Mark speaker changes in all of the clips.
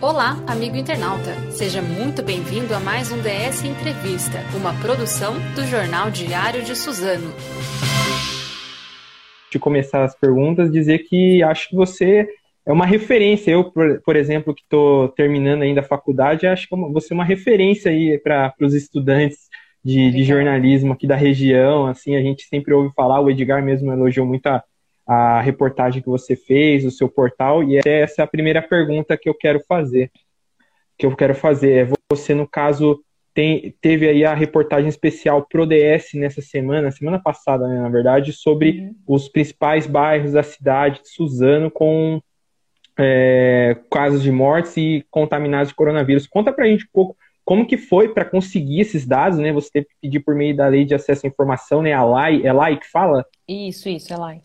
Speaker 1: Olá, amigo internauta. Seja muito bem-vindo a mais um DS Entrevista, uma produção do Jornal Diário de Suzano.
Speaker 2: De começar as perguntas, dizer que acho que você é uma referência. Eu, por, exemplo, que estou terminando ainda a faculdade, acho que você é uma referência aí para os estudantes de, de, jornalismo aqui da região. Assim, a gente sempre ouve falar, o Edgar mesmo elogiou muito a, a reportagem que você fez, o seu portal, e essa é a primeira pergunta que eu quero fazer. Que eu quero fazer é você, no caso, tem, teve aí a reportagem especial pro DS nessa semana, semana passada, né, na verdade, sobre uhum. os principais bairros da cidade de Suzano com é, casos de mortes e contaminados de coronavírus. Conta pra gente um pouco como que foi para conseguir esses dados, né? Você teve que pedir por meio da lei de acesso à informação, né? A LAI, é LAI que fala?
Speaker 3: Isso, isso, é LAI.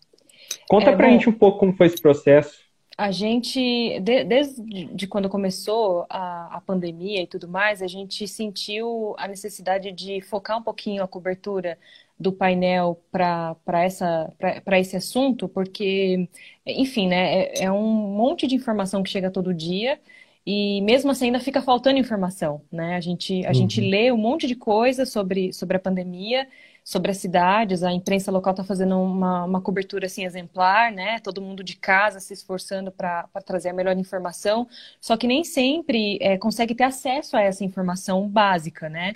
Speaker 2: Conta é, pra bom, gente um pouco como foi esse processo.
Speaker 3: A gente, de, desde de quando começou a, a pandemia e tudo mais, a gente sentiu a necessidade de focar um pouquinho a cobertura do painel para esse assunto, porque, enfim, né, é, é, um monte de informação que chega todo dia e mesmo assim ainda fica faltando informação, né? A gente, a uhum. gente lê um monte de coisa sobre, sobre a pandemia, sobre as cidades, a imprensa local está fazendo uma, uma cobertura assim exemplar, né? Todo mundo de casa se esforçando para trazer a melhor informação, só que nem sempre é, consegue ter acesso a essa informação básica, né?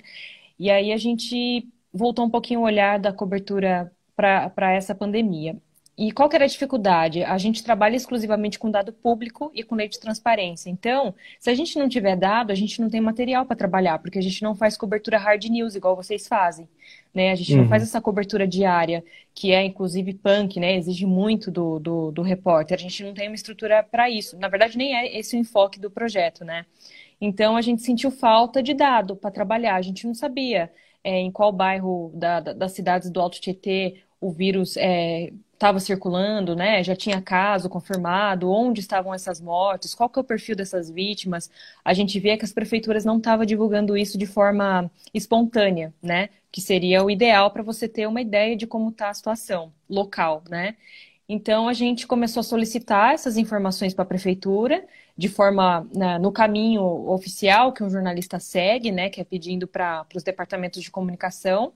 Speaker 3: E aí a gente voltou um pouquinho o olhar da cobertura para essa pandemia. E qual que era a dificuldade? A gente trabalha exclusivamente com dado público e com lei de transparência. Então, se a gente não tiver dado, a gente não tem material para trabalhar, porque a gente não faz cobertura hard news igual vocês fazem. Né? A gente uhum. não faz essa cobertura diária, que é inclusive punk, né? Exige muito do, do, do repórter. A gente não tem uma estrutura para isso. Na verdade, nem é esse o enfoque do projeto, né? Então, a gente sentiu falta de dado para trabalhar. A gente não sabia é, em qual bairro da, da, das cidades do Alto Tietê o vírus estava circulando, né? Já tinha caso confirmado, onde estavam essas mortes, qual que é o perfil dessas vítimas. A gente vê que as prefeituras não estavam divulgando isso de forma espontânea, né? Que seria o ideal para você ter uma ideia de como está a situação local, né? Então a gente começou a solicitar essas informações para a prefeitura de forma né, no caminho oficial que um jornalista segue, né, que é pedindo para os departamentos de comunicação.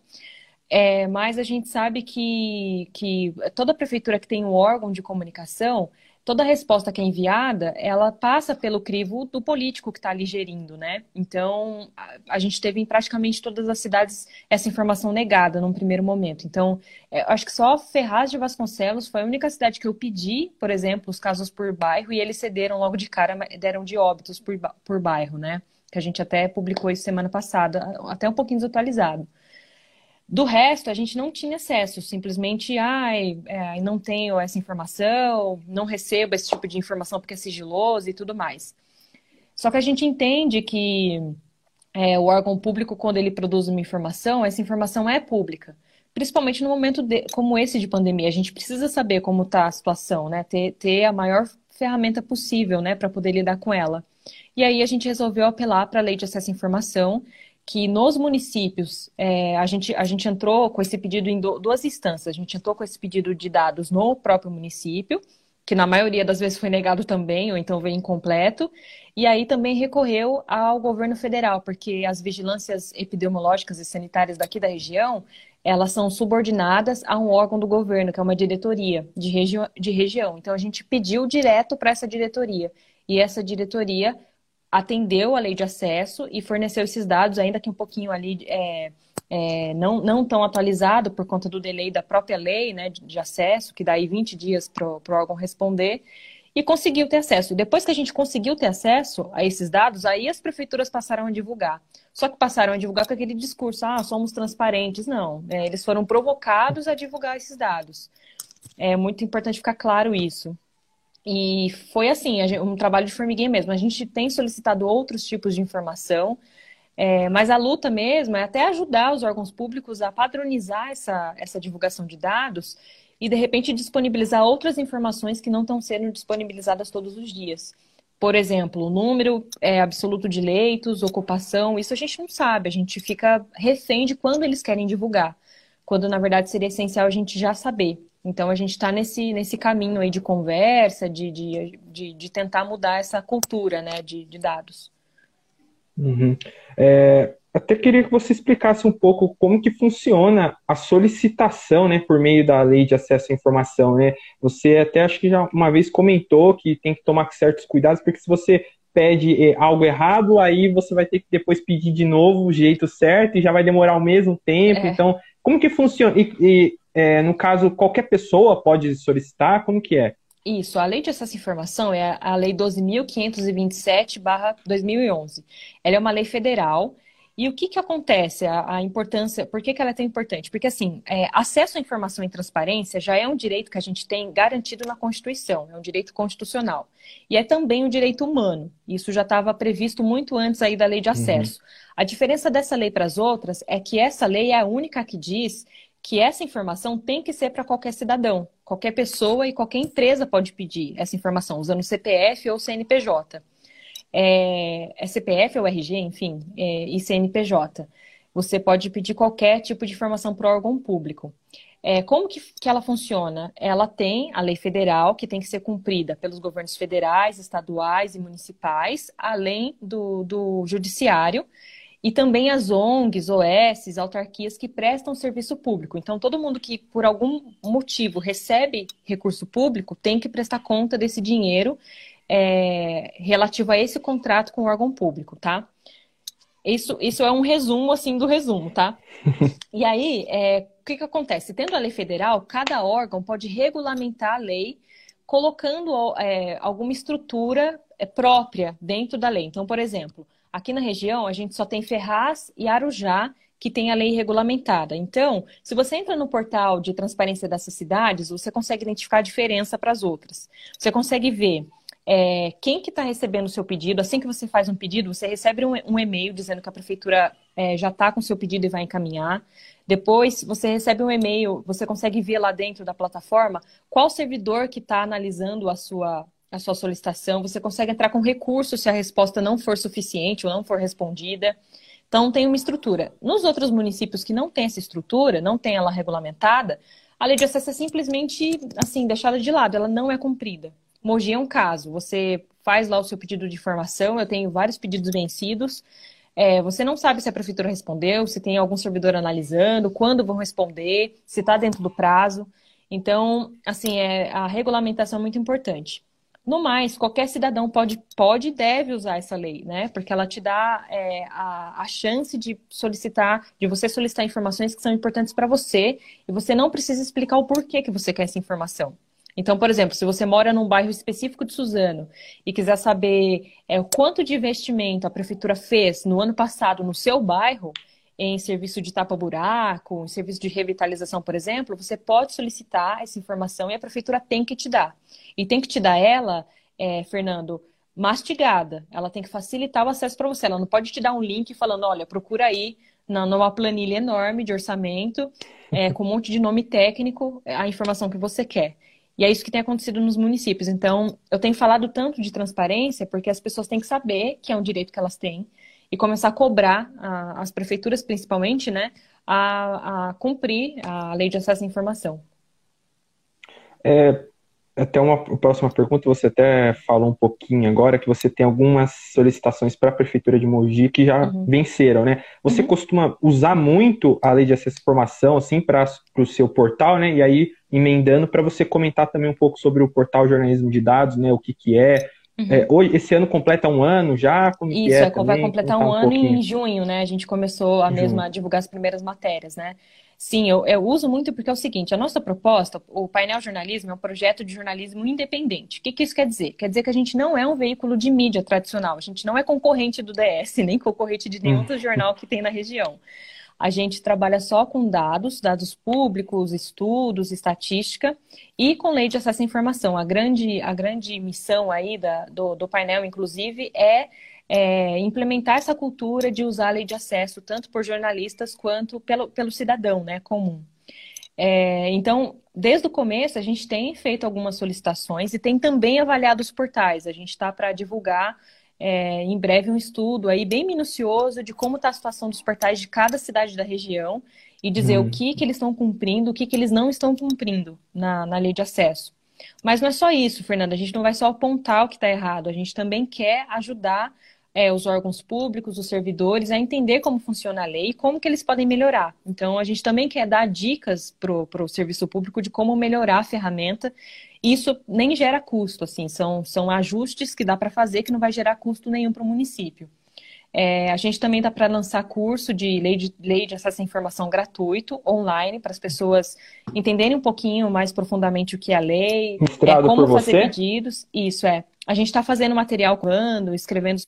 Speaker 3: É, mas a gente sabe que, que toda prefeitura que tem um órgão de comunicação, toda resposta que é enviada, ela passa pelo crivo do político que está ali gerindo, né? Então, a, a, gente teve em praticamente todas as cidades essa informação negada num primeiro momento. Então, é, acho que só Ferraz de Vasconcelos foi a única cidade que eu pedi, por exemplo, os casos por bairro, e eles cederam logo de cara, deram de óbitos por, por bairro, né? Que a gente até publicou isso semana passada, até um pouquinho desatualizado. Do resto, a gente não tinha acesso, simplesmente, ai, é, não tenho essa informação, não recebo esse tipo de informação porque é sigiloso e tudo mais. Só que a gente entende que é, o órgão público, quando ele produz uma informação, essa informação é pública. Principalmente no momento de, como esse de pandemia. A gente precisa saber como está a situação, né? Ter, ter a maior ferramenta possível, né, para poder lidar com ela. E aí a gente resolveu apelar para a lei de acesso à informação que nos municípios é, a, gente, a gente entrou com esse pedido em duas instâncias. A gente entrou com esse pedido de dados no próprio município, que na maioria das vezes foi negado também, ou então veio incompleto, e aí também recorreu ao governo federal, porque as vigilâncias epidemiológicas e sanitárias daqui da região, elas são subordinadas a um órgão do governo, que é uma diretoria de, regi de região. Então a gente pediu direto para essa diretoria, e essa diretoria atendeu a lei de acesso e forneceu esses dados, ainda que um pouquinho ali é, é, não, não tão atualizado por conta do delay da própria lei né, de, de acesso, que dá aí 20 dias para o órgão responder, e conseguiu ter acesso. E depois que a gente conseguiu ter acesso a esses dados, aí as prefeituras passaram a divulgar. Só que passaram a divulgar com aquele discurso, ah, somos transparentes. Não, é, eles foram provocados a divulgar esses dados. É muito importante ficar claro isso. E foi assim, um trabalho de formiguinha mesmo. A gente tem solicitado outros tipos de informação, é, mas a luta mesmo é até ajudar os órgãos públicos a padronizar essa, essa divulgação de dados e, de repente, disponibilizar outras informações que não estão sendo disponibilizadas todos os dias. Por exemplo, o número é, absoluto de leitos, ocupação, isso a gente não sabe, a gente fica refém de quando eles querem divulgar, quando na verdade seria essencial a gente já saber Então a gente está nesse, nesse caminho aí de conversa, de, de, de, de tentar mudar essa cultura né, de, de dados.
Speaker 2: Uhum. É, até queria que você explicasse um pouco como que funciona a solicitação, né, por meio da lei de acesso à informação, né? Você até acho que já uma vez comentou que tem que tomar certos cuidados, porque se você pede é, algo errado, aí você vai ter que depois pedir de novo o jeito certo e já vai demorar o mesmo tempo. É. Então, como que funciona? E, e é, no caso, qualquer pessoa pode solicitar? Como que é?
Speaker 3: Isso, a Lei de Acesso à Informação é a Lei 12.527-2011. Ela é uma lei federal e o que, que acontece? A, a importância, por que, que ela é tão importante? Porque, assim, é, acesso à informação e transparência já é um direito que a gente tem garantido na Constituição, é um direito constitucional. E é também um direito humano. Isso já estava previsto muito antes aí da lei de uhum. acesso. Uhum. A diferença dessa lei para as outras é que essa lei é a única que diz que essa informação tem que ser para qualquer cidadão. Qualquer pessoa e qualquer empresa pode pedir essa informação, usando CPF ou CNPJ é, é CPF ou RG, enfim, é, e CNPJ. Você pode pedir qualquer tipo de informação para o órgão público. É, como que, que ela funciona? Ela tem a lei federal, que tem que ser cumprida pelos governos federais, estaduais e municipais, além do, do judiciário, e também as ONGs, OS, autarquias que prestam serviço público. Então, todo mundo que, por algum motivo, recebe recurso público tem que prestar conta desse dinheiro é, relativo a esse contrato com o órgão público, tá? Isso, isso é um resumo, assim, do resumo, tá? E aí, é, o que, que acontece? Tendo a lei federal, cada órgão pode regulamentar a lei colocando é, alguma estrutura é, própria dentro da lei. Então, por exemplo, aqui na região, a gente só tem Ferraz e Arujá que tem a lei regulamentada. Então, se você entra no portal de transparência dessas cidades, você consegue identificar a diferença para as outras. Você consegue ver é, quem que está recebendo o seu pedido, assim que você faz um pedido, você recebe um, um e-mail dizendo que a prefeitura é, já está com o seu pedido e vai encaminhar. Depois você recebe um e-mail, você consegue ver lá dentro da plataforma qual servidor que está analisando a sua, a sua solicitação. Você consegue entrar com recurso se a resposta não for suficiente ou não for respondida. Então tem uma estrutura. Nos outros municípios que não tem essa estrutura, não tem ela regulamentada, a lei de acesso é simplesmente assim deixada de lado, ela não é cumprida. Mogi é um caso. Você faz lá o seu pedido de informação, eu tenho vários pedidos vencidos. É, você não sabe se a prefeitura respondeu, se tem algum servidor analisando, quando vão responder, se está dentro do prazo. Então, assim, é, a regulamentação é muito importante. No mais, qualquer cidadão pode, pode e deve usar essa lei, né? Porque ela te dá é, a, a chance de solicitar, de você solicitar informações que são importantes para você e você não precisa explicar o porquê que você quer essa informação. Então, por exemplo, se você mora num bairro específico de Suzano e quiser saber é, o quanto de investimento a prefeitura fez no ano passado no seu bairro, em serviço de tapa-buraco, em serviço de revitalização, por exemplo, você pode solicitar essa informação e a prefeitura tem que te dar. E tem que te dar ela, é, Fernando, mastigada. Ela tem que facilitar o acesso para você. Ela não pode te dar um link falando, olha, procura aí numa planilha enorme de orçamento, é, com um monte de nome técnico, a informação que você quer. E é isso que tem acontecido nos municípios. Então, eu tenho falado tanto de transparência porque as pessoas têm que saber que é um direito que elas têm e começar a cobrar a, as prefeituras, principalmente, né, a, a, cumprir a lei de acesso à informação.
Speaker 2: É, até uma próxima pergunta, você até falou um pouquinho agora que você tem algumas solicitações para a Prefeitura de Mogi que já uhum. venceram, né? Você uhum. costuma usar muito a lei de acesso à informação, assim, para o seu portal, né? E aí, emendando para você comentar também um pouco sobre o portal Jornalismo de Dados, né? O que, que é. Uhum. é hoje, esse ano completa um ano já? Como
Speaker 3: Isso,
Speaker 2: é,
Speaker 3: é vai completar um, um ano pouquinho. em junho, né? A gente começou a mesma a divulgar as primeiras matérias, né? Sim, eu, eu, uso muito porque é o seguinte: a nossa proposta, o painel jornalismo, é um projeto de jornalismo independente. O que, que isso quer dizer? Quer dizer que a gente não é um veículo de mídia tradicional, a gente não é concorrente do DS, nem concorrente de nenhum hum. outro jornal que tem na região. A gente trabalha só com dados, dados públicos, estudos, estatística e com lei de acesso à informação. A grande, a grande missão aí da, do, do painel, inclusive, é é, implementar essa cultura de usar a lei de acesso, tanto por jornalistas quanto pelo, pelo cidadão né, comum. É, então, desde o começo, a gente tem feito algumas solicitações e tem também avaliado os portais. A gente está para divulgar é, em breve um estudo aí bem minucioso de como está a situação dos portais de cada cidade da região e dizer hum. o que, que eles estão cumprindo, o que, que eles não estão cumprindo na, na lei de acesso. Mas não é só isso, Fernanda. A gente não vai só apontar o que está errado, a gente também quer ajudar é, os órgãos públicos, os servidores, a entender como funciona a lei e como que eles podem melhorar. Então, a gente também quer dar dicas para o serviço público de como melhorar a ferramenta. Isso nem gera custo, assim, são, são ajustes que dá para fazer que não vai gerar custo nenhum para o município. É, a gente também dá para lançar curso de lei, de lei de acesso à informação gratuito, online, para as pessoas entenderem um pouquinho mais profundamente o que é a lei, é, como fazer você? pedidos. Isso é. A gente está fazendo material quando, escrevendo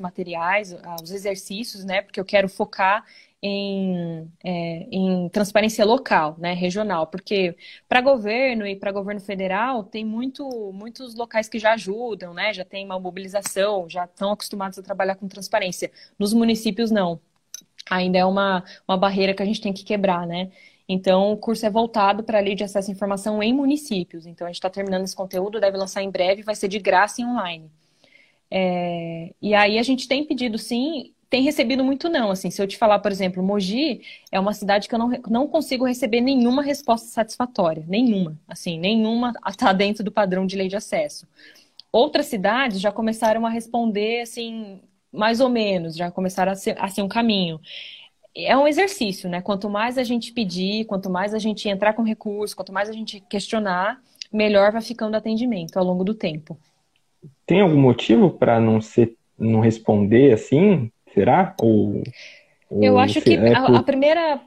Speaker 3: materiais, os exercícios, né? Porque eu quero focar em, é, em transparência local, né, regional, porque para governo e para governo federal tem muito, muitos locais que já ajudam, né, já tem uma mobilização, já estão acostumados a trabalhar com transparência. Nos municípios não, ainda é uma, uma barreira que a gente tem que quebrar, né. Então, o curso é voltado para a lei de acesso à informação em municípios. Então, a gente está terminando esse conteúdo, deve lançar em breve, vai ser de graça e online. É, e aí a gente tem pedido, sim, tem recebido muito não. Assim, se eu te falar, por exemplo, Mogi é uma cidade que eu não, não consigo receber nenhuma resposta satisfatória. Nenhuma. Assim, nenhuma está dentro do padrão de lei de acesso. Outras cidades já começaram a responder, assim, mais ou menos, já começaram a ser, a ser um caminho. É um exercício, né? Quanto mais a gente pedir, quanto mais a gente entrar com recurso, quanto mais a gente questionar, melhor vai ficando o atendimento ao longo do tempo.
Speaker 2: Tem algum motivo para não ser não responder assim? Será? Ou,
Speaker 3: ou Eu acho que é a, por... a, primeira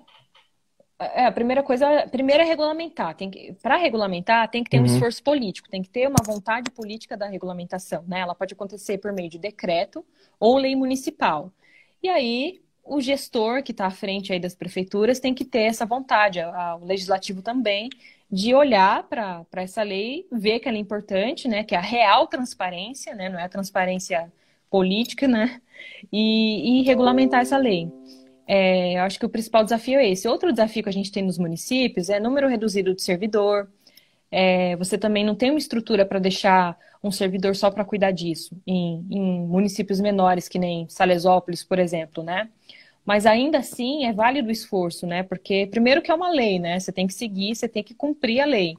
Speaker 3: é, a primeira coisa, primeiro é regulamentar. Tem que, para regulamentar, tem que ter uhum. um esforço político, tem que ter uma vontade política da regulamentação, né? Ela pode acontecer por meio de decreto ou lei municipal. E aí, o gestor que está à frente aí das prefeituras tem que ter essa vontade, a, o legislativo também, de olhar para essa lei, ver que ela é importante, né? Que é a real transparência, né? Não é a transparência política, né? E, e regulamentar essa lei. É, eu acho que o principal desafio é esse. Outro desafio que a gente tem nos municípios é número reduzido de servidor. É, você também não tem uma estrutura para deixar um servidor só para cuidar disso, em, em, municípios menores, que nem Salesópolis, por exemplo, né? Mas ainda assim é válido o esforço, né? Porque, primeiro, que é uma lei, né? Você tem que seguir, você tem que cumprir a lei.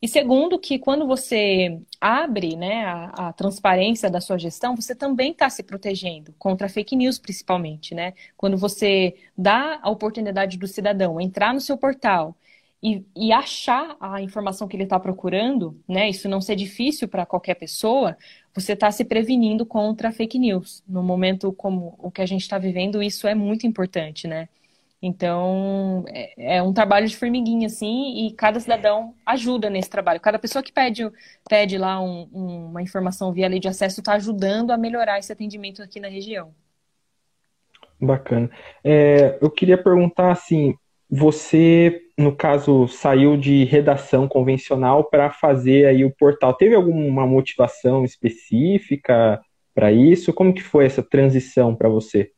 Speaker 3: E segundo, que quando você abre né, a, a transparência da sua gestão, você também está se protegendo contra fake news, principalmente. Né? Quando você dá a oportunidade do cidadão entrar no seu portal e, e achar a informação que ele está procurando, né, isso não ser difícil para qualquer pessoa, você está se prevenindo contra fake news. No momento como o que a gente está vivendo, isso é muito importante, né? Então, é, é, um trabalho de formiguinha, assim, e cada cidadão ajuda nesse trabalho. Cada pessoa que pede, pede lá um, um, uma informação via lei de acesso está ajudando a melhorar esse atendimento aqui na região.
Speaker 2: Bacana. É, eu queria perguntar, assim, você, no caso, saiu de redação convencional para fazer aí o portal. Teve alguma motivação específica para isso? Como que foi essa transição para você?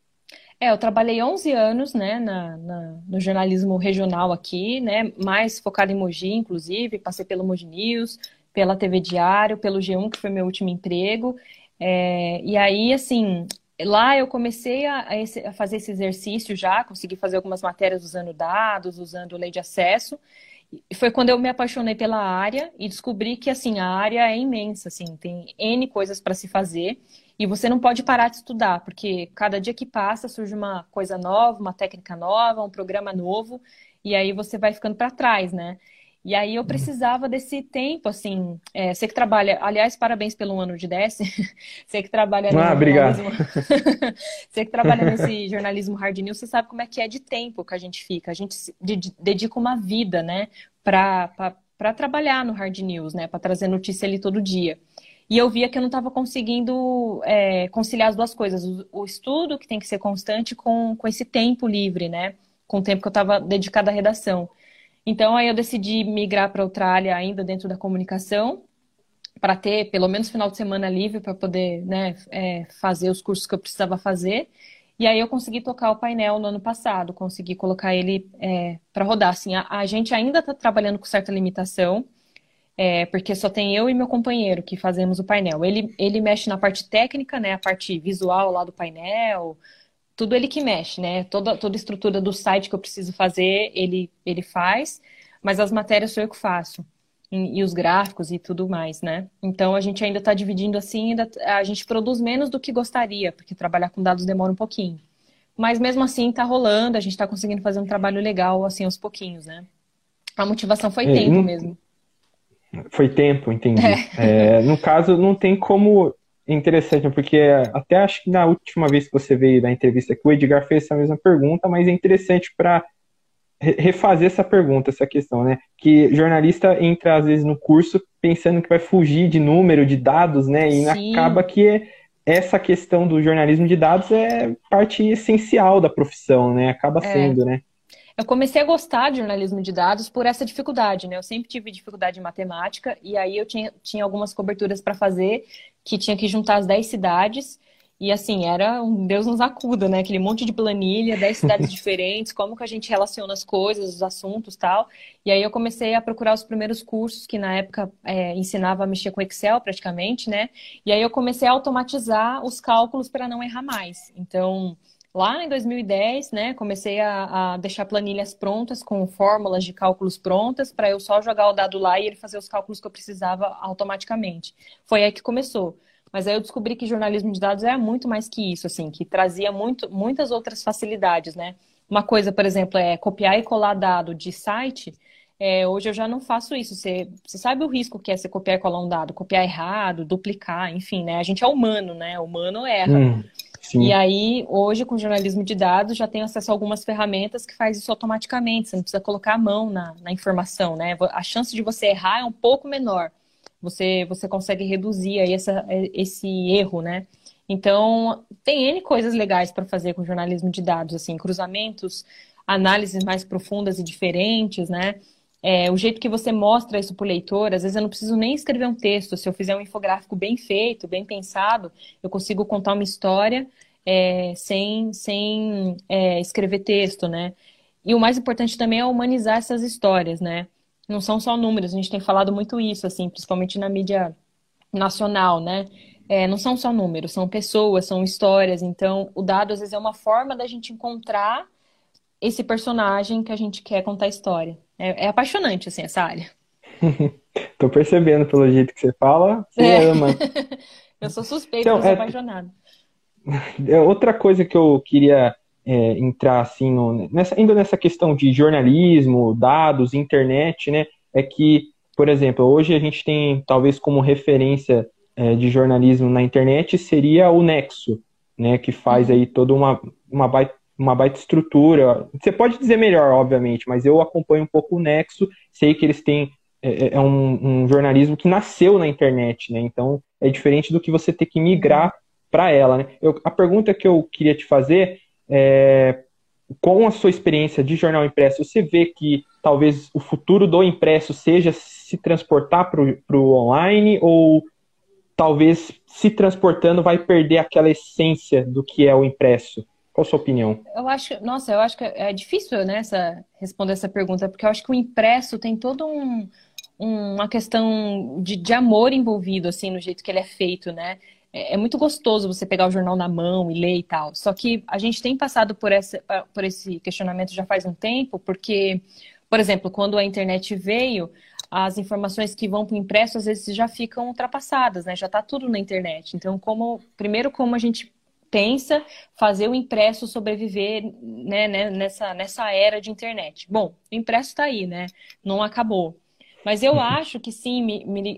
Speaker 3: É, eu trabalhei 11 anos, né, na, na, no jornalismo regional aqui, né, mais focado em Mogi, inclusive, passei pelo Mogi News, pela TV Diário, pelo G1, que foi meu último emprego, é, e aí, assim, lá eu comecei a, a, fazer esse exercício já, consegui fazer algumas matérias usando dados, usando lei de acesso, e foi quando eu me apaixonei pela área e descobri que, assim, a área é imensa, assim, tem N coisas para se fazer, e você não pode parar de estudar, porque cada dia que passa surge uma coisa nova, uma técnica nova, um programa novo, e aí você vai ficando para trás, né? E aí eu precisava desse tempo, assim. É, você que trabalha, aliás, parabéns pelo ano de DS. você que trabalha
Speaker 2: ah,
Speaker 3: jornalismo. você que trabalha nesse jornalismo hard news, você sabe como é que é de tempo que a gente fica. A gente dedica uma vida, né, para trabalhar no hard news, né, para trazer notícia ali todo dia. E eu via que eu não estava conseguindo é, conciliar as duas coisas. O, o, estudo, que tem que ser constante, com, com esse tempo livre, né? Com o tempo que eu estava dedicada à redação. Então, aí eu decidi migrar para outra área ainda dentro da comunicação, para ter pelo menos final de semana livre para poder né, é, fazer os cursos que eu precisava fazer. E aí eu consegui tocar o painel no ano passado, consegui colocar ele é, para rodar. Assim, a, a gente ainda está trabalhando com certa limitação, é, porque só tem eu e meu companheiro que fazemos o painel. Ele, ele mexe na parte técnica, né, a parte visual lá do painel, tudo ele que mexe, né? Toda, toda a estrutura do site que eu preciso fazer, ele, ele faz, mas as matérias sou eu que faço. E, e os gráficos e tudo mais, né? Então a gente ainda está dividindo assim, ainda, a gente produz menos do que gostaria, porque trabalhar com dados demora um pouquinho. Mas mesmo assim está rolando, a gente está conseguindo fazer um trabalho legal, assim, aos pouquinhos, né? A motivação foi é, tempo não... mesmo.
Speaker 2: Foi tempo, entendi. É. É, no caso, não tem como interessante, porque até acho que na última vez que você veio da entrevista aqui, o Edgar fez essa mesma pergunta, mas é interessante para refazer essa pergunta, essa questão, né? Que jornalista entra às vezes no curso pensando que vai fugir de número, de dados, né? E Sim. acaba que essa questão do jornalismo de dados é parte essencial da profissão, né? Acaba é. sendo, né?
Speaker 3: Eu comecei a gostar de jornalismo de dados por essa dificuldade, né? Eu sempre tive dificuldade em matemática e aí eu tinha, tinha algumas coberturas para fazer que tinha que juntar as 10 cidades. E assim, era um Deus nos acuda, né? Aquele monte de planilha, 10 cidades diferentes, como que a gente relaciona as coisas, os assuntos tal. E aí eu comecei a procurar os primeiros cursos, que na época é, ensinava a mexer com Excel praticamente, né? E aí eu comecei a automatizar os cálculos para não errar mais. Então, lá em 2010, né, comecei a, a deixar planilhas prontas, com fórmulas de cálculos prontas, para eu só jogar o dado lá e ele fazer os cálculos que eu precisava automaticamente. Foi aí que começou. Mas aí eu descobri que jornalismo de dados era muito mais que isso, assim, que trazia muito, muitas outras facilidades, né? Uma coisa, por exemplo, é copiar e colar dado de site. É, hoje eu já não faço isso. Você, você sabe o risco que é você copiar e colar um dado, copiar errado, duplicar, enfim, né? A gente é humano, né? O humano erra. Hum, e aí, hoje, com jornalismo de dados, já tenho acesso a algumas ferramentas que faz isso automaticamente. Você não precisa colocar a mão na, na informação, né? A chance de você errar é um pouco menor você, você consegue reduzir aí essa, esse erro, né? Então, tem N coisas legais para fazer com jornalismo de dados, assim, cruzamentos, análises mais profundas e diferentes, né? É, o jeito que você mostra isso para o leitor, às vezes eu não preciso nem escrever um texto. Se eu fizer um infográfico bem feito, bem pensado, eu consigo contar uma história é, sem, sem é, escrever texto, né? E o mais importante também é humanizar essas histórias, né? não são só números, a gente tem falado muito isso, assim, principalmente na mídia nacional, né? É, não são só números, são pessoas, são histórias. Então, o dado às vezes é uma forma da gente encontrar esse personagem que a gente quer contar a história. É, é apaixonante, assim, essa área.
Speaker 2: Tô percebendo pelo jeito que você fala, você é. ama.
Speaker 3: eu sou suspeita, então, eu sou é... apaixonada.
Speaker 2: É outra coisa que eu queria é, entrar assim no, nessa, ainda nessa questão de jornalismo, dados, internet, né? É que, por exemplo, hoje a gente tem talvez como referência é, de jornalismo na internet seria o Nexo, né? Que faz uhum. aí toda uma, uma, baita, uma baita estrutura. Você pode dizer melhor, obviamente, mas eu acompanho um pouco o Nexo, sei que eles têm é, é, é um, um jornalismo que nasceu na internet, né? Então é diferente do que você ter que migrar para ela, né? Eu, a pergunta que eu queria te fazer é, com a sua experiência de jornal impresso, você vê que talvez o futuro do impresso seja se transportar para o online ou talvez se transportando vai perder aquela essência do que é o impresso? Qual a sua opinião?
Speaker 3: Eu acho, nossa, eu acho que é difícil né, essa, responder essa pergunta, porque eu acho que o impresso tem todo um, uma questão de, de amor envolvido, assim, no jeito que ele é feito, né? é, é muito gostoso você pegar o jornal na mão e ler e tal. Só que a gente tem passado por, essa, por esse questionamento já faz um tempo, porque, por exemplo, quando a internet veio, as informações que vão para o impresso às vezes já ficam ultrapassadas, né? Já está tudo na internet. Então, como primeiro como a gente pensa fazer o impresso sobreviver né, né nessa, nessa era de internet? Bom, o impresso está aí, né? Não acabou. Mas eu acho que sim,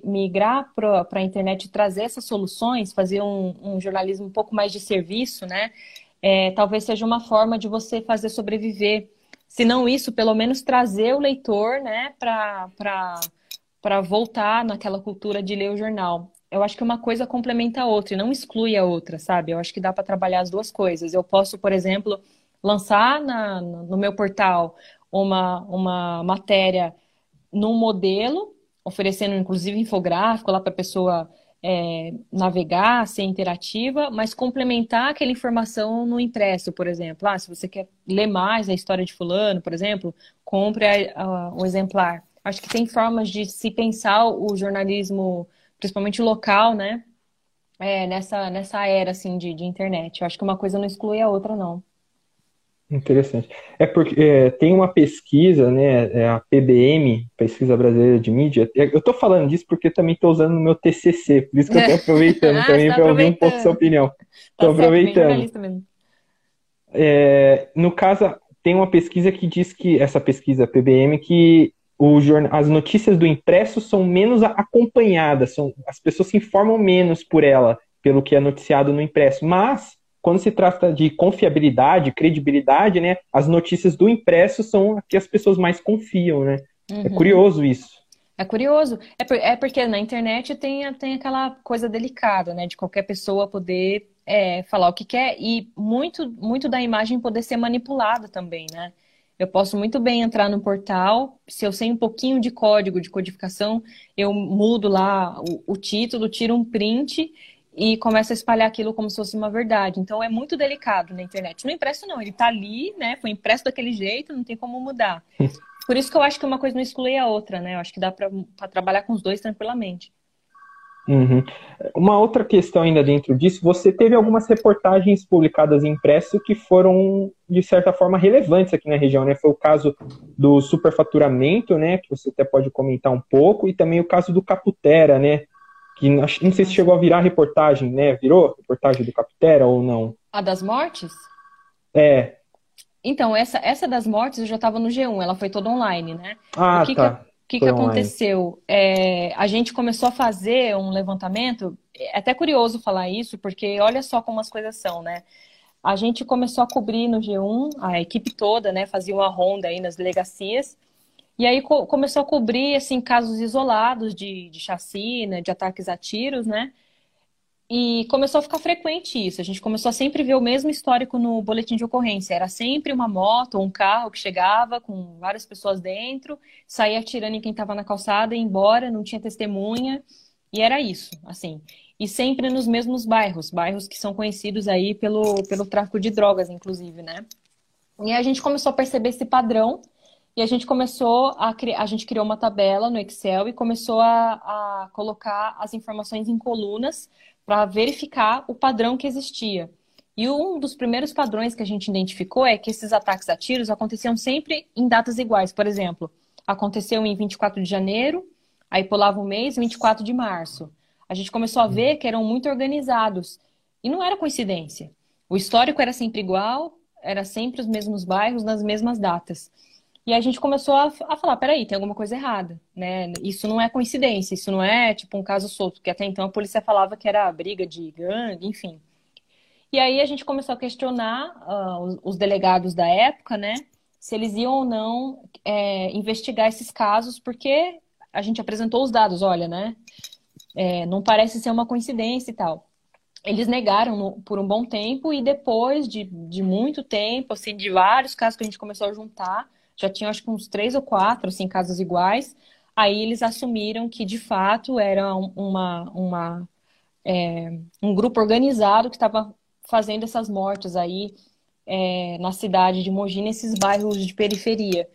Speaker 3: migrar para a internet e trazer essas soluções, fazer um, um, jornalismo um pouco mais de serviço, né? É, talvez seja uma forma de você fazer sobreviver. Se não isso, pelo menos trazer o leitor né, para voltar naquela cultura de ler o jornal. Eu acho que uma coisa complementa a outra e não exclui a outra, sabe? Eu acho que dá para trabalhar as duas coisas. Eu posso, por exemplo, lançar na, no meu portal uma, uma matéria num modelo, oferecendo inclusive infográfico lá para a pessoa é, navegar, ser interativa, mas complementar aquela informação no impresso, por exemplo. Ah, se você quer ler mais a história de fulano, por exemplo, compre o exemplar. Acho que tem formas de se pensar o jornalismo, principalmente local, né? É, nessa, nessa era assim de, de internet. Eu acho que uma coisa não exclui a outra, não.
Speaker 2: Interessante. É porque é, tem uma pesquisa, né, é a PBM, Pesquisa Brasileira de Mídia. Eu estou falando disso porque também estou usando no meu TCC, por isso que eu estou aproveitando ah, também tá para ouvir um pouco sua opinião. Estou tá aproveitando. É, no caso, tem uma pesquisa que diz que, essa pesquisa PBM, que o jornal, as notícias do impresso são menos acompanhadas, são, as pessoas se informam menos por ela, pelo que é noticiado no impresso. Mas quando se trata de confiabilidade, credibilidade, né, as notícias do impresso são as que as pessoas mais confiam, né? É uhum. É curioso isso.
Speaker 3: É curioso. É, por, é, porque na internet tem, tem aquela coisa delicada, né? De qualquer pessoa poder é, falar o que quer e muito, muito da imagem poder ser manipulada também, né? Eu posso muito bem entrar no portal, se eu sei um pouquinho de código, de codificação, eu mudo lá o, o título, tiro um print e começa a espalhar aquilo como se fosse uma verdade. Então é muito delicado na internet. No impresso não, ele está ali, né? Foi impresso daquele jeito, não tem como mudar. Por isso que eu acho que uma coisa não exclui a outra, né? Eu acho que dá para trabalhar com os dois tranquilamente.
Speaker 2: Uhum. Uma outra questão ainda dentro disso, você teve algumas reportagens publicadas em impresso que foram, de certa forma, relevantes aqui na região, né? Foi o caso do superfaturamento, né? Que você até pode comentar um pouco, e também o caso do Caputera, né? que não sei se chegou a virar reportagem, né? Virou reportagem do Capitera ou não?
Speaker 3: A das mortes?
Speaker 2: É.
Speaker 3: Então, essa, essa das mortes eu já estava no G1, ela foi toda online, né?
Speaker 2: Ah,
Speaker 3: o que
Speaker 2: tá.
Speaker 3: Que, que, que aconteceu? É, a gente começou a fazer um levantamento, é até curioso falar isso, porque olha só como as coisas são, né? A gente começou a cobrir no G1, a equipe toda, né? Fazia uma ronda aí nas delegacias, e aí co começou a cobrir assim casos isolados de, de chacina, de ataques a tiros, né? E começou a ficar frequente isso. A gente começou a sempre ver o mesmo histórico no boletim de ocorrência. Era sempre uma moto ou um carro que chegava com várias pessoas dentro, saía atirando em quem estava na calçada ia embora, não tinha testemunha. E era isso, assim. E sempre nos mesmos bairros, bairros que são conhecidos aí pelo, pelo tráfico de drogas, inclusive, né? E a gente começou a perceber esse padrão e a gente começou a criar, a gente criou uma tabela no Excel e começou a, a colocar as informações em colunas para verificar o padrão que existia. E um dos primeiros padrões que a gente identificou é que esses ataques a tiros aconteciam sempre em datas iguais. Por exemplo, aconteceu em 24 de janeiro, aí pulava um mês, 24 de março. A gente começou a ver que eram muito organizados. E não era coincidência. O histórico era sempre igual, era sempre os mesmos bairros, nas mesmas datas. E a gente começou a, a falar, peraí, tem alguma coisa errada, né? Isso não é coincidência, isso não é tipo um caso solto, porque até então a polícia falava que era briga de gangue, enfim. E aí a gente começou a questionar uh, os, os, delegados da época, né? Se eles iam ou não é, investigar esses casos, porque a gente apresentou os dados, olha, né? É, não parece ser uma coincidência e tal. Eles negaram no, por um bom tempo e depois de, de muito tempo, assim, de vários casos que a gente começou a juntar, já tinham acho que uns três ou quatro assim, casos iguais. Aí eles assumiram que de fato era uma, uma, é, um grupo organizado que estava fazendo essas mortes aí é, na cidade de Mogi, nesses bairros de periferia.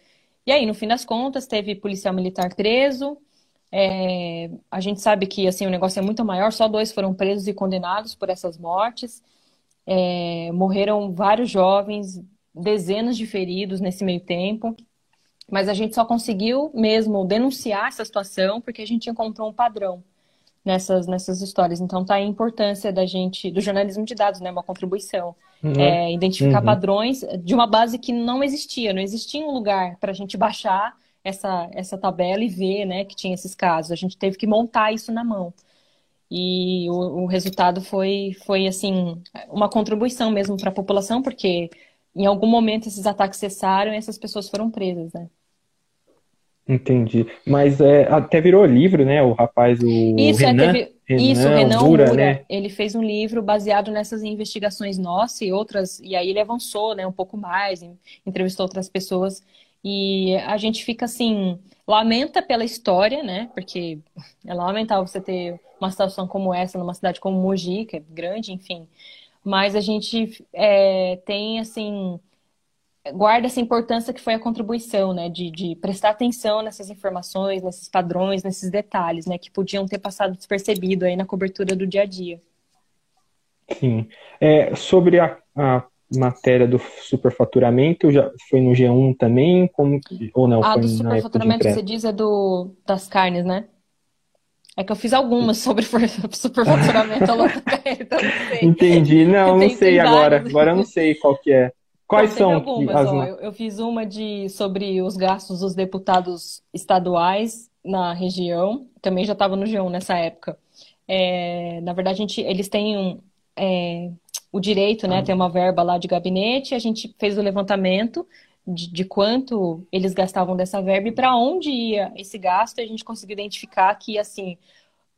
Speaker 3: E aí, no fim das contas, teve policial militar preso. É, a gente sabe que assim o negócio é muito maior, só dois foram presos e condenados por essas mortes. É, morreram vários jovens, dezenas de feridos nesse meio tempo. Mas a gente só conseguiu mesmo denunciar essa situação porque a gente encontrou um padrão nessas, nessas histórias. Então tá a importância da gente, do jornalismo de dados, né? Uma contribuição. Uhum. É, identificar uhum. padrões de uma base que não existia, não existia um lugar para a gente baixar essa, essa tabela e ver né, que tinha esses casos. A gente teve que montar isso na mão. E o, o resultado foi, foi assim, uma contribuição mesmo para a população, porque em algum momento esses ataques cessaram e essas pessoas foram presas, né?
Speaker 2: Entendi. Mas é, até virou livro, né? O rapaz, o
Speaker 3: Isso,
Speaker 2: Renan,
Speaker 3: é, teve... Renan, Isso, Renan Mura, né? Ele fez um livro baseado nessas investigações nossas e outras, e aí ele avançou, né, um pouco mais, entrevistou outras pessoas. E a gente fica assim, lamenta pela história, né? Porque é lamentável você ter uma situação como essa numa cidade como Mogi, que é grande, enfim mas a gente é, tem, assim, guarda essa importância que foi a contribuição, né, de, de, prestar atenção nessas informações, nesses padrões, nesses detalhes, né, que podiam ter passado despercebido aí na cobertura do dia a dia.
Speaker 2: Sim. É, sobre a, a matéria do superfaturamento, já foi no G1 também, como, ou não?
Speaker 3: Ah, do superfaturamento que você diz é do, das carnes, né? É que eu fiz algumas sobre superfaturamento ao longo da carreira, então não sei.
Speaker 2: Entendi, não, não sei agora, agora eu não sei qual que é. Quais são
Speaker 3: algumas, as... ó, eu, eu, fiz uma de sobre os gastos dos deputados estaduais na região, também já estava no G1 nessa época. É, na verdade, a gente, eles têm um, é, o direito, né, ter uma verba lá de gabinete, a gente fez o levantamento de, de quanto eles gastavam dessa verba e para onde ia esse gasto, e a gente conseguiu identificar que, assim,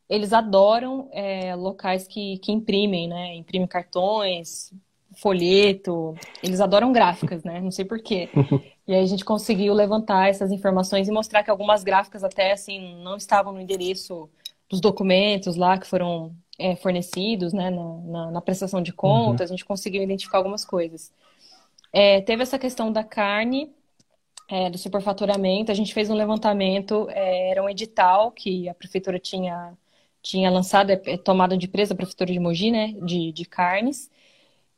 Speaker 3: eles adoram é, locais que, que imprimem, né, imprimem cartões, folheto, eles adoram gráficas, né? Não sei porquê. E aí a gente conseguiu levantar essas informações e mostrar que algumas gráficas até assim não estavam no endereço dos documentos lá que foram é, fornecidos, né, na, na, na, prestação de contas. Uhum. A gente conseguiu identificar algumas coisas. É, teve essa questão da carne, é, do superfaturamento. A gente fez um levantamento, é, era um edital que a prefeitura tinha tinha lançado, é, é tomada de presa a prefeitura de Mogi, né, de, de carnes.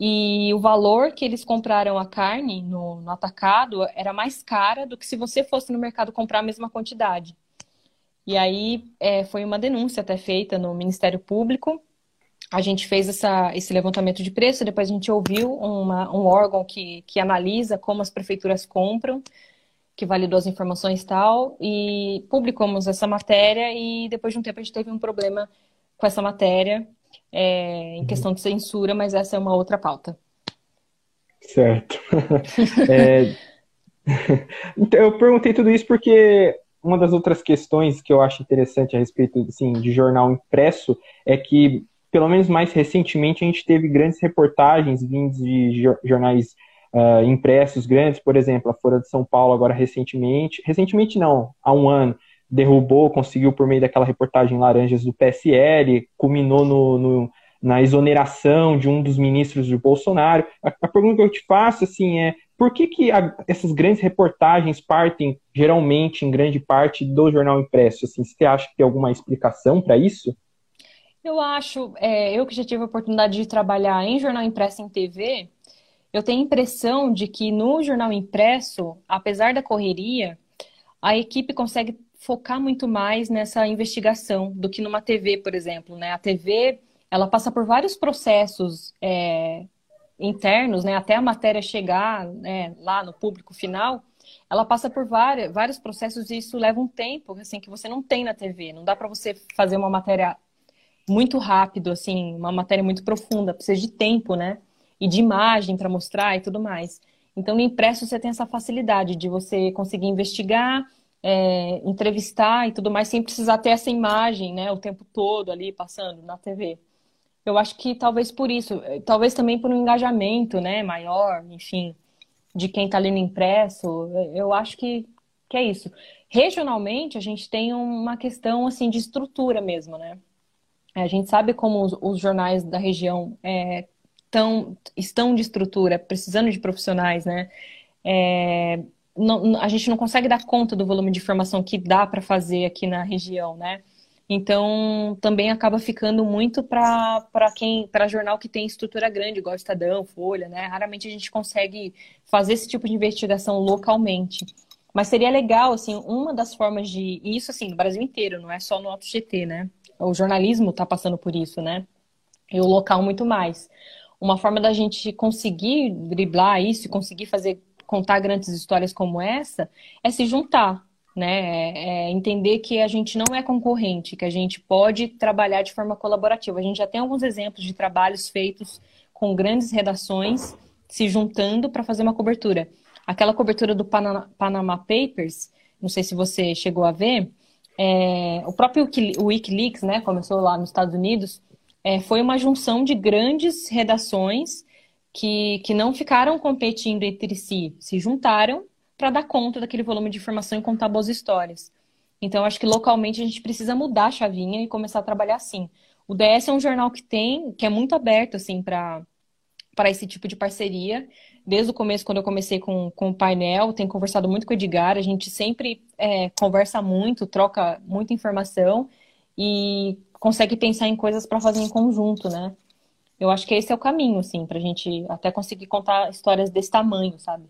Speaker 3: E o valor que eles compraram a carne no, no atacado era mais cara do que se você fosse no mercado comprar a mesma quantidade. E aí é, foi uma denúncia até feita no Ministério Público. A gente fez essa, esse levantamento de preço, depois a gente ouviu uma, um órgão que, que analisa como as prefeituras compram, que validou as informações e tal, e publicamos essa matéria e depois de um tempo a gente teve um problema com essa matéria é, em uhum. questão de censura, mas essa é uma outra pauta.
Speaker 2: Certo. é... Então, eu perguntei tudo isso porque uma das outras questões que eu acho interessante a respeito assim, de jornal impresso é que, pelo menos mais recentemente, a gente teve grandes reportagens vindas de jornais uh, impressos grandes, por exemplo, a Folha de São Paulo, agora recentemente, recentemente não, há um ano, derrubou, conseguiu por meio daquela reportagem Laranjas do PSL, culminou no, no, na exoneração de um dos ministros de Bolsonaro. A, a pergunta que eu te faço assim é por que, que a, essas grandes reportagens partem geralmente, em grande parte, do jornal impresso? Assim, você acha que tem alguma explicação para isso?
Speaker 3: Eu acho, é, eu que já tive a oportunidade de trabalhar em jornal impresso em TV, eu tenho a impressão de que no jornal impresso, apesar da correria, a equipe consegue focar muito mais nessa investigação do que numa TV, por exemplo, né? A TV, ela passa por vários processos é, internos, né? Até a matéria chegar né, lá no público final, ela passa por várias, vários processos e isso leva um tempo, assim, que você não tem na TV. Não dá para você fazer uma matéria muito rápido, assim, uma matéria muito profunda. Precisa de tempo, né? E de imagem para mostrar e tudo mais. Então, no impresso, você tem essa facilidade de você conseguir investigar, é, entrevistar e tudo mais sem precisar ter essa imagem, né, o tempo todo ali passando na TV. Eu acho que talvez por isso, eh, talvez também por um engajamento, né, maior, enfim, de quem está lendo impresso. Eu acho que, que é isso. Regionalmente, a gente tem uma questão assim de estrutura mesmo, né? A gente sabe como os, os jornais da região é, tão, estão de estrutura, precisando de profissionais, né? É, não, a gente não consegue dar conta do volume de informação que dá para fazer aqui na região, né? Então, também acaba ficando muito para quem, para jornal que tem estrutura grande, igual Estadão, Folha, né? Raramente a gente consegue fazer esse tipo de investigação localmente. Mas seria legal, assim, uma das formas de. E isso, assim, no Brasil inteiro, não é só no Auto GT, né? O jornalismo está passando por isso, né? E o local muito mais. Uma forma da gente conseguir driblar isso, conseguir fazer contar grandes histórias como essa é se juntar, né? É, é entender que a gente não é concorrente, que a gente pode trabalhar de forma colaborativa. A gente já tem alguns exemplos de trabalhos feitos com grandes redações se juntando para fazer uma cobertura. Aquela cobertura do Panama Papers, não sei se você chegou a ver, é, o próprio Wikileaks, né, começou lá nos Estados Unidos, é, foi uma junção de grandes redações que, que não ficaram competindo entre si, se juntaram para dar conta daquele volume de informação e contar boas histórias. Então, acho que localmente a gente precisa mudar a chavinha e começar a trabalhar assim. O DS é um jornal que tem, que é muito aberto assim para para esse tipo de parceria. Desde o começo, quando eu comecei com, com o painel, tenho conversado muito com o Edgar, a gente sempre é, conversa muito, troca muita informação e consegue pensar em coisas para fazer em conjunto, né? eu acho que esse é o caminho, assim, para a gente até conseguir contar histórias desse tamanho, sabe?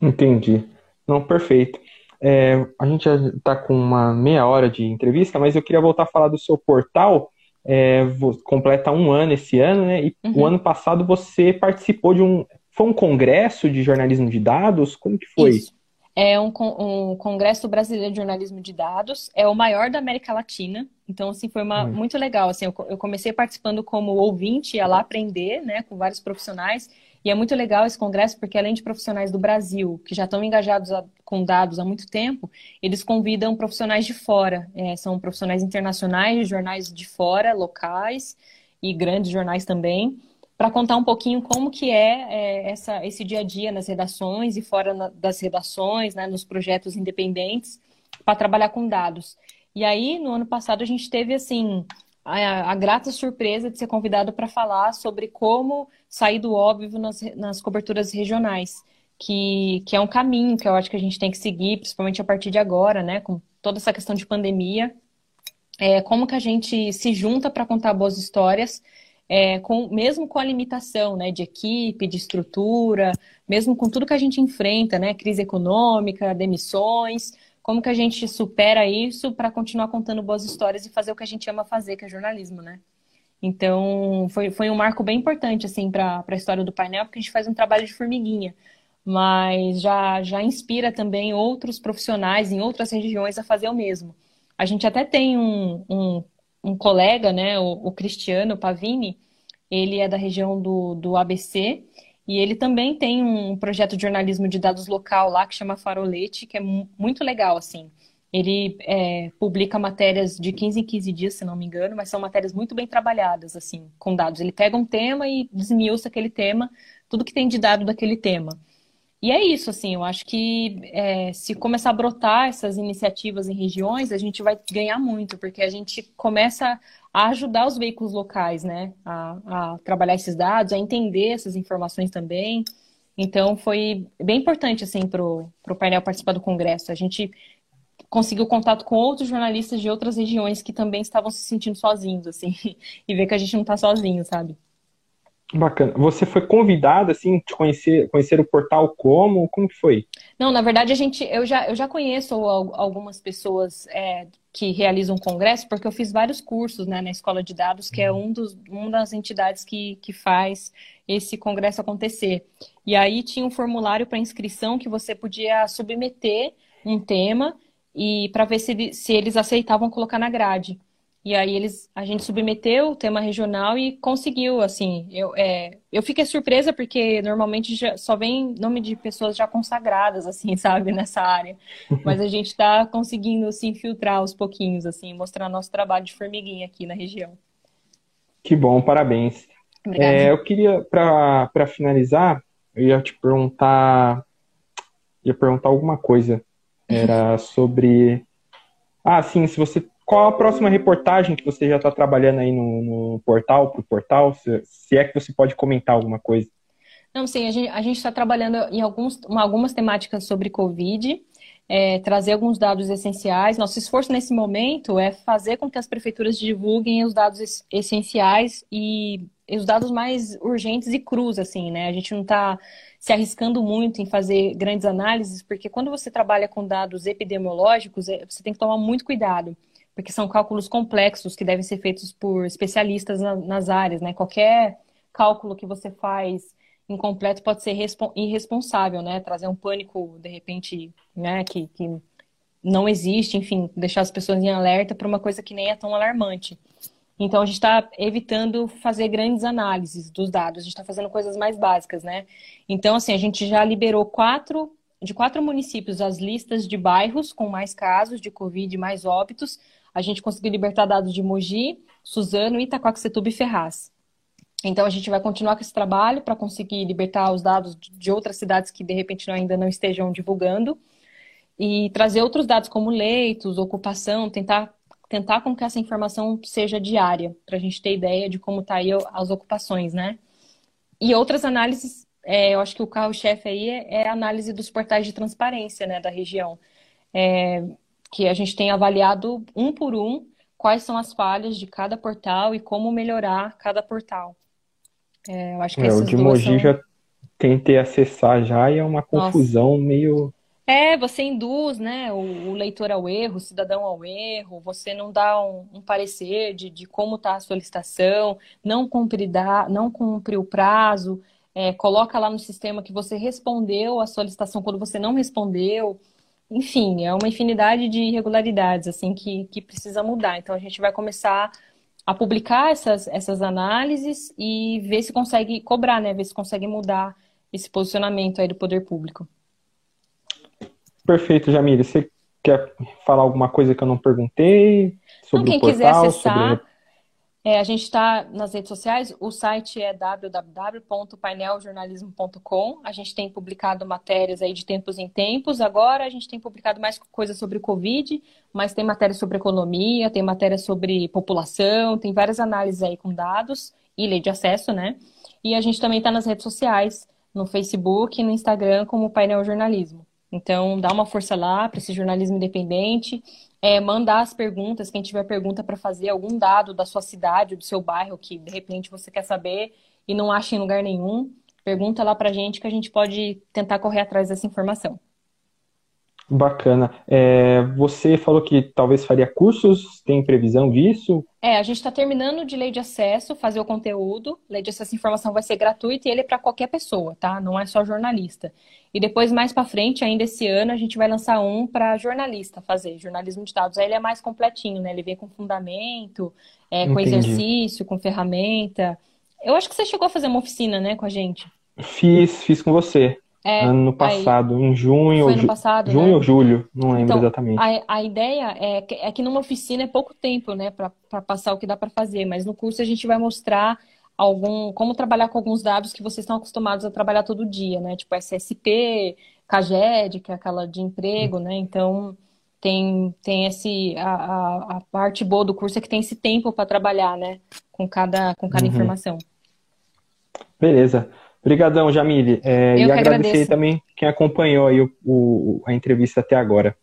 Speaker 2: Entendi. Não, perfeito. É, a gente já está com uma meia hora de entrevista, mas eu queria voltar a falar do seu portal. É, completa um ano esse ano, né? E uhum. o ano passado você participou de um. Foi um congresso de jornalismo de dados? Como que foi? Isso.
Speaker 3: É um, um congresso brasileiro de jornalismo de dados. É o maior da América Latina. Então, assim, foi uma, uhum. muito legal. Assim, eu, eu comecei participando como ouvinte, ia lá aprender, né, com vários profissionais. E é muito legal esse congresso porque, além de profissionais do Brasil, que já estão engajados a, com dados há muito tempo, eles convidam profissionais de fora. É, são profissionais internacionais, jornais de fora, locais e grandes jornais também, para contar um pouquinho como que é, é, essa, esse dia a dia nas redações e fora na, das redações, né, nos projetos independentes, para trabalhar com dados. E aí, no ano passado, a gente teve, assim, a, a grata surpresa de ser convidado para falar sobre como sair do óbvio nas, nas coberturas regionais, que, que é um caminho que eu acho que a gente tem que seguir, principalmente a partir de agora, né, com toda essa questão de pandemia. É, como que a gente se junta para contar boas histórias, é, com, mesmo com a limitação né, de equipe, de estrutura, mesmo com tudo que a gente enfrenta, né, crise econômica, demissões, como que a gente supera isso para continuar contando boas histórias e fazer o que a gente ama fazer, que é jornalismo, né? Então, foi, foi um marco bem importante, assim, para a história do painel, porque a gente faz um trabalho de formiguinha, mas já, já inspira também outros profissionais em outras regiões a fazer o mesmo. A gente até tem um, um, um colega, né, o, o Cristiano Pavini, ele é da região do, do ABC, e ele também tem um projeto de jornalismo de dados local lá que chama Farolete, que é muito legal, assim. Ele é, publica matérias de 15 em 15 dias, se não me engano, mas são matérias muito bem trabalhadas, assim, com dados. Ele pega um tema e desmiuça aquele tema, tudo que tem de dado daquele tema. E é isso, assim, eu acho que é, se começar a brotar essas iniciativas em regiões, a gente vai ganhar muito, porque a gente começa a ajudar os veículos locais, né, a, a trabalhar esses dados, a entender essas informações também. Então, foi bem importante, assim, para o painel participar do congresso. A gente conseguiu contato com outros jornalistas de outras regiões que também estavam se sentindo sozinhos, assim, e ver que a gente não está sozinho, sabe?
Speaker 2: Bacana. Você foi convidada, assim, de conhecer, conhecer o portal como? Como que foi?
Speaker 3: Não, na verdade, a gente, eu já, eu já conheço algumas pessoas é, que realizam congresso, porque eu fiz vários cursos né, na Escola de Dados, que é uhum. um dos, uma das entidades que, que faz esse congresso acontecer. E aí tinha um formulário para inscrição que você podia submeter um tema e para ver se, se eles aceitavam colocar na grade. E aí eles, a gente submeteu o tema regional e conseguiu, assim, eu, é, eu fiquei surpresa porque normalmente já, só vem nome de pessoas já consagradas, assim, sabe, nessa área. Mas a gente está conseguindo se assim, infiltrar aos pouquinhos, assim, mostrar nosso trabalho de formiguinha aqui na região.
Speaker 2: Que bom, parabéns. É, eu queria, para finalizar, eu ia te perguntar, ia perguntar alguma coisa. Era sobre, ah, sim, se você qual a próxima reportagem que você já está trabalhando aí no, no portal, para o portal? Se, se, é que você pode comentar alguma coisa.
Speaker 3: Não, sim, a gente está trabalhando em alguns, algumas temáticas sobre Covid, é, trazer alguns dados essenciais. Nosso esforço nesse momento é fazer com que as prefeituras divulguem os dados essenciais e, e os dados mais urgentes e crus, assim, né? A gente não está se arriscando muito em fazer grandes análises, porque quando você trabalha com dados epidemiológicos, é, você tem que tomar muito cuidado porque são cálculos complexos que devem ser feitos por especialistas na, nas áreas, né? Qualquer cálculo que você faz incompleto pode ser irresponsável, né? Trazer um pânico, de repente, né? Que, que não existe, enfim, deixar as pessoas em alerta para uma coisa que nem é tão alarmante. Então, a gente está evitando fazer grandes análises dos dados, a gente está fazendo coisas mais básicas, né? Então, assim, a gente já liberou quatro, de quatro municípios as listas de bairros com mais casos de Covid, mais óbitos, a gente conseguiu libertar dados de Mogi, Suzano, Itacoaxetuba e Ferraz. Então a gente vai continuar com esse trabalho para conseguir libertar os dados de outras cidades que de repente ainda não estejam divulgando e trazer outros dados como leitos, ocupação, tentar tentar com que essa informação seja diária, para a gente ter ideia de como está aí as ocupações, né? E outras análises, é, eu acho que o carro-chefe aí é, é, a análise dos portais de transparência, né, da região. É, que a gente tem avaliado um por um quais são as falhas de cada portal e como melhorar cada portal.
Speaker 2: É, eu acho que é, o de Mogi são... já tentei acessar já e é uma confusão Nossa. meio
Speaker 3: é, você induz né, o, o, leitor ao erro, o cidadão ao erro, você não dá um, um parecer de, de como está a solicitação, não cumpre, dá, não cumpre o prazo, é, coloca lá no sistema que você respondeu a solicitação quando você não respondeu. Enfim, é uma infinidade de irregularidades assim que, que precisa mudar. Então a gente vai começar a publicar essas, essas análises e ver se consegue cobrar, né? Ver se consegue mudar esse posicionamento aí do poder público.
Speaker 2: Perfeito, Jamile. Você quer falar alguma coisa que eu não perguntei?
Speaker 3: Sobre não, quem o portal, quiser acessar, sobre... é, a gente está nas redes sociais. O site é www.paineljornalismo.com. A gente tem publicado matérias aí de tempos em tempos. Agora a gente tem publicado mais coisas sobre o Covid, mas tem matéria sobre economia, tem matéria sobre população, tem várias análises aí com dados e lei de acesso, né? E a gente também está nas redes sociais, no Facebook e no Instagram como Painel Jornalismo. Então, dá uma força lá para esse jornalismo independente. É, mandar as perguntas, quem tiver pergunta para fazer, algum dado da sua cidade ou do seu bairro que de repente você quer saber e não acha em lugar nenhum, pergunta lá para a gente que a gente pode tentar correr atrás dessa informação.
Speaker 2: Bacana. É, você falou que talvez faria cursos, tem previsão disso?
Speaker 3: É, a gente está terminando de lei de acesso, fazer o conteúdo. Lei de acesso à informação vai ser gratuita e ele é para qualquer pessoa, tá? Não é só jornalista. E depois, mais para frente, ainda esse ano, a gente vai lançar um para jornalista fazer, jornalismo de dados. Aí ele é mais completinho, né? Ele vem com fundamento, é, com exercício, com ferramenta. Eu acho que você chegou a fazer uma oficina, né, com a gente.
Speaker 2: Fiz, fiz com você. É, ano passado, aí, em junho, ou, passado, junho né? ou julho, não lembro então, exatamente.
Speaker 3: A, a ideia é que, é que numa oficina é pouco tempo, né, para passar o que dá para fazer, mas no curso a gente vai mostrar algum como trabalhar com alguns dados que vocês estão acostumados a trabalhar todo dia, né, tipo SSP, CAGED, que é aquela de emprego, né, então tem, tem esse a, a, a parte boa do curso é que tem esse tempo para trabalhar, né, com cada com cada uhum. informação.
Speaker 2: Beleza. Obrigadão, Jamile. É, e agradecer agradeço. também quem acompanhou aí o, o, a entrevista até agora.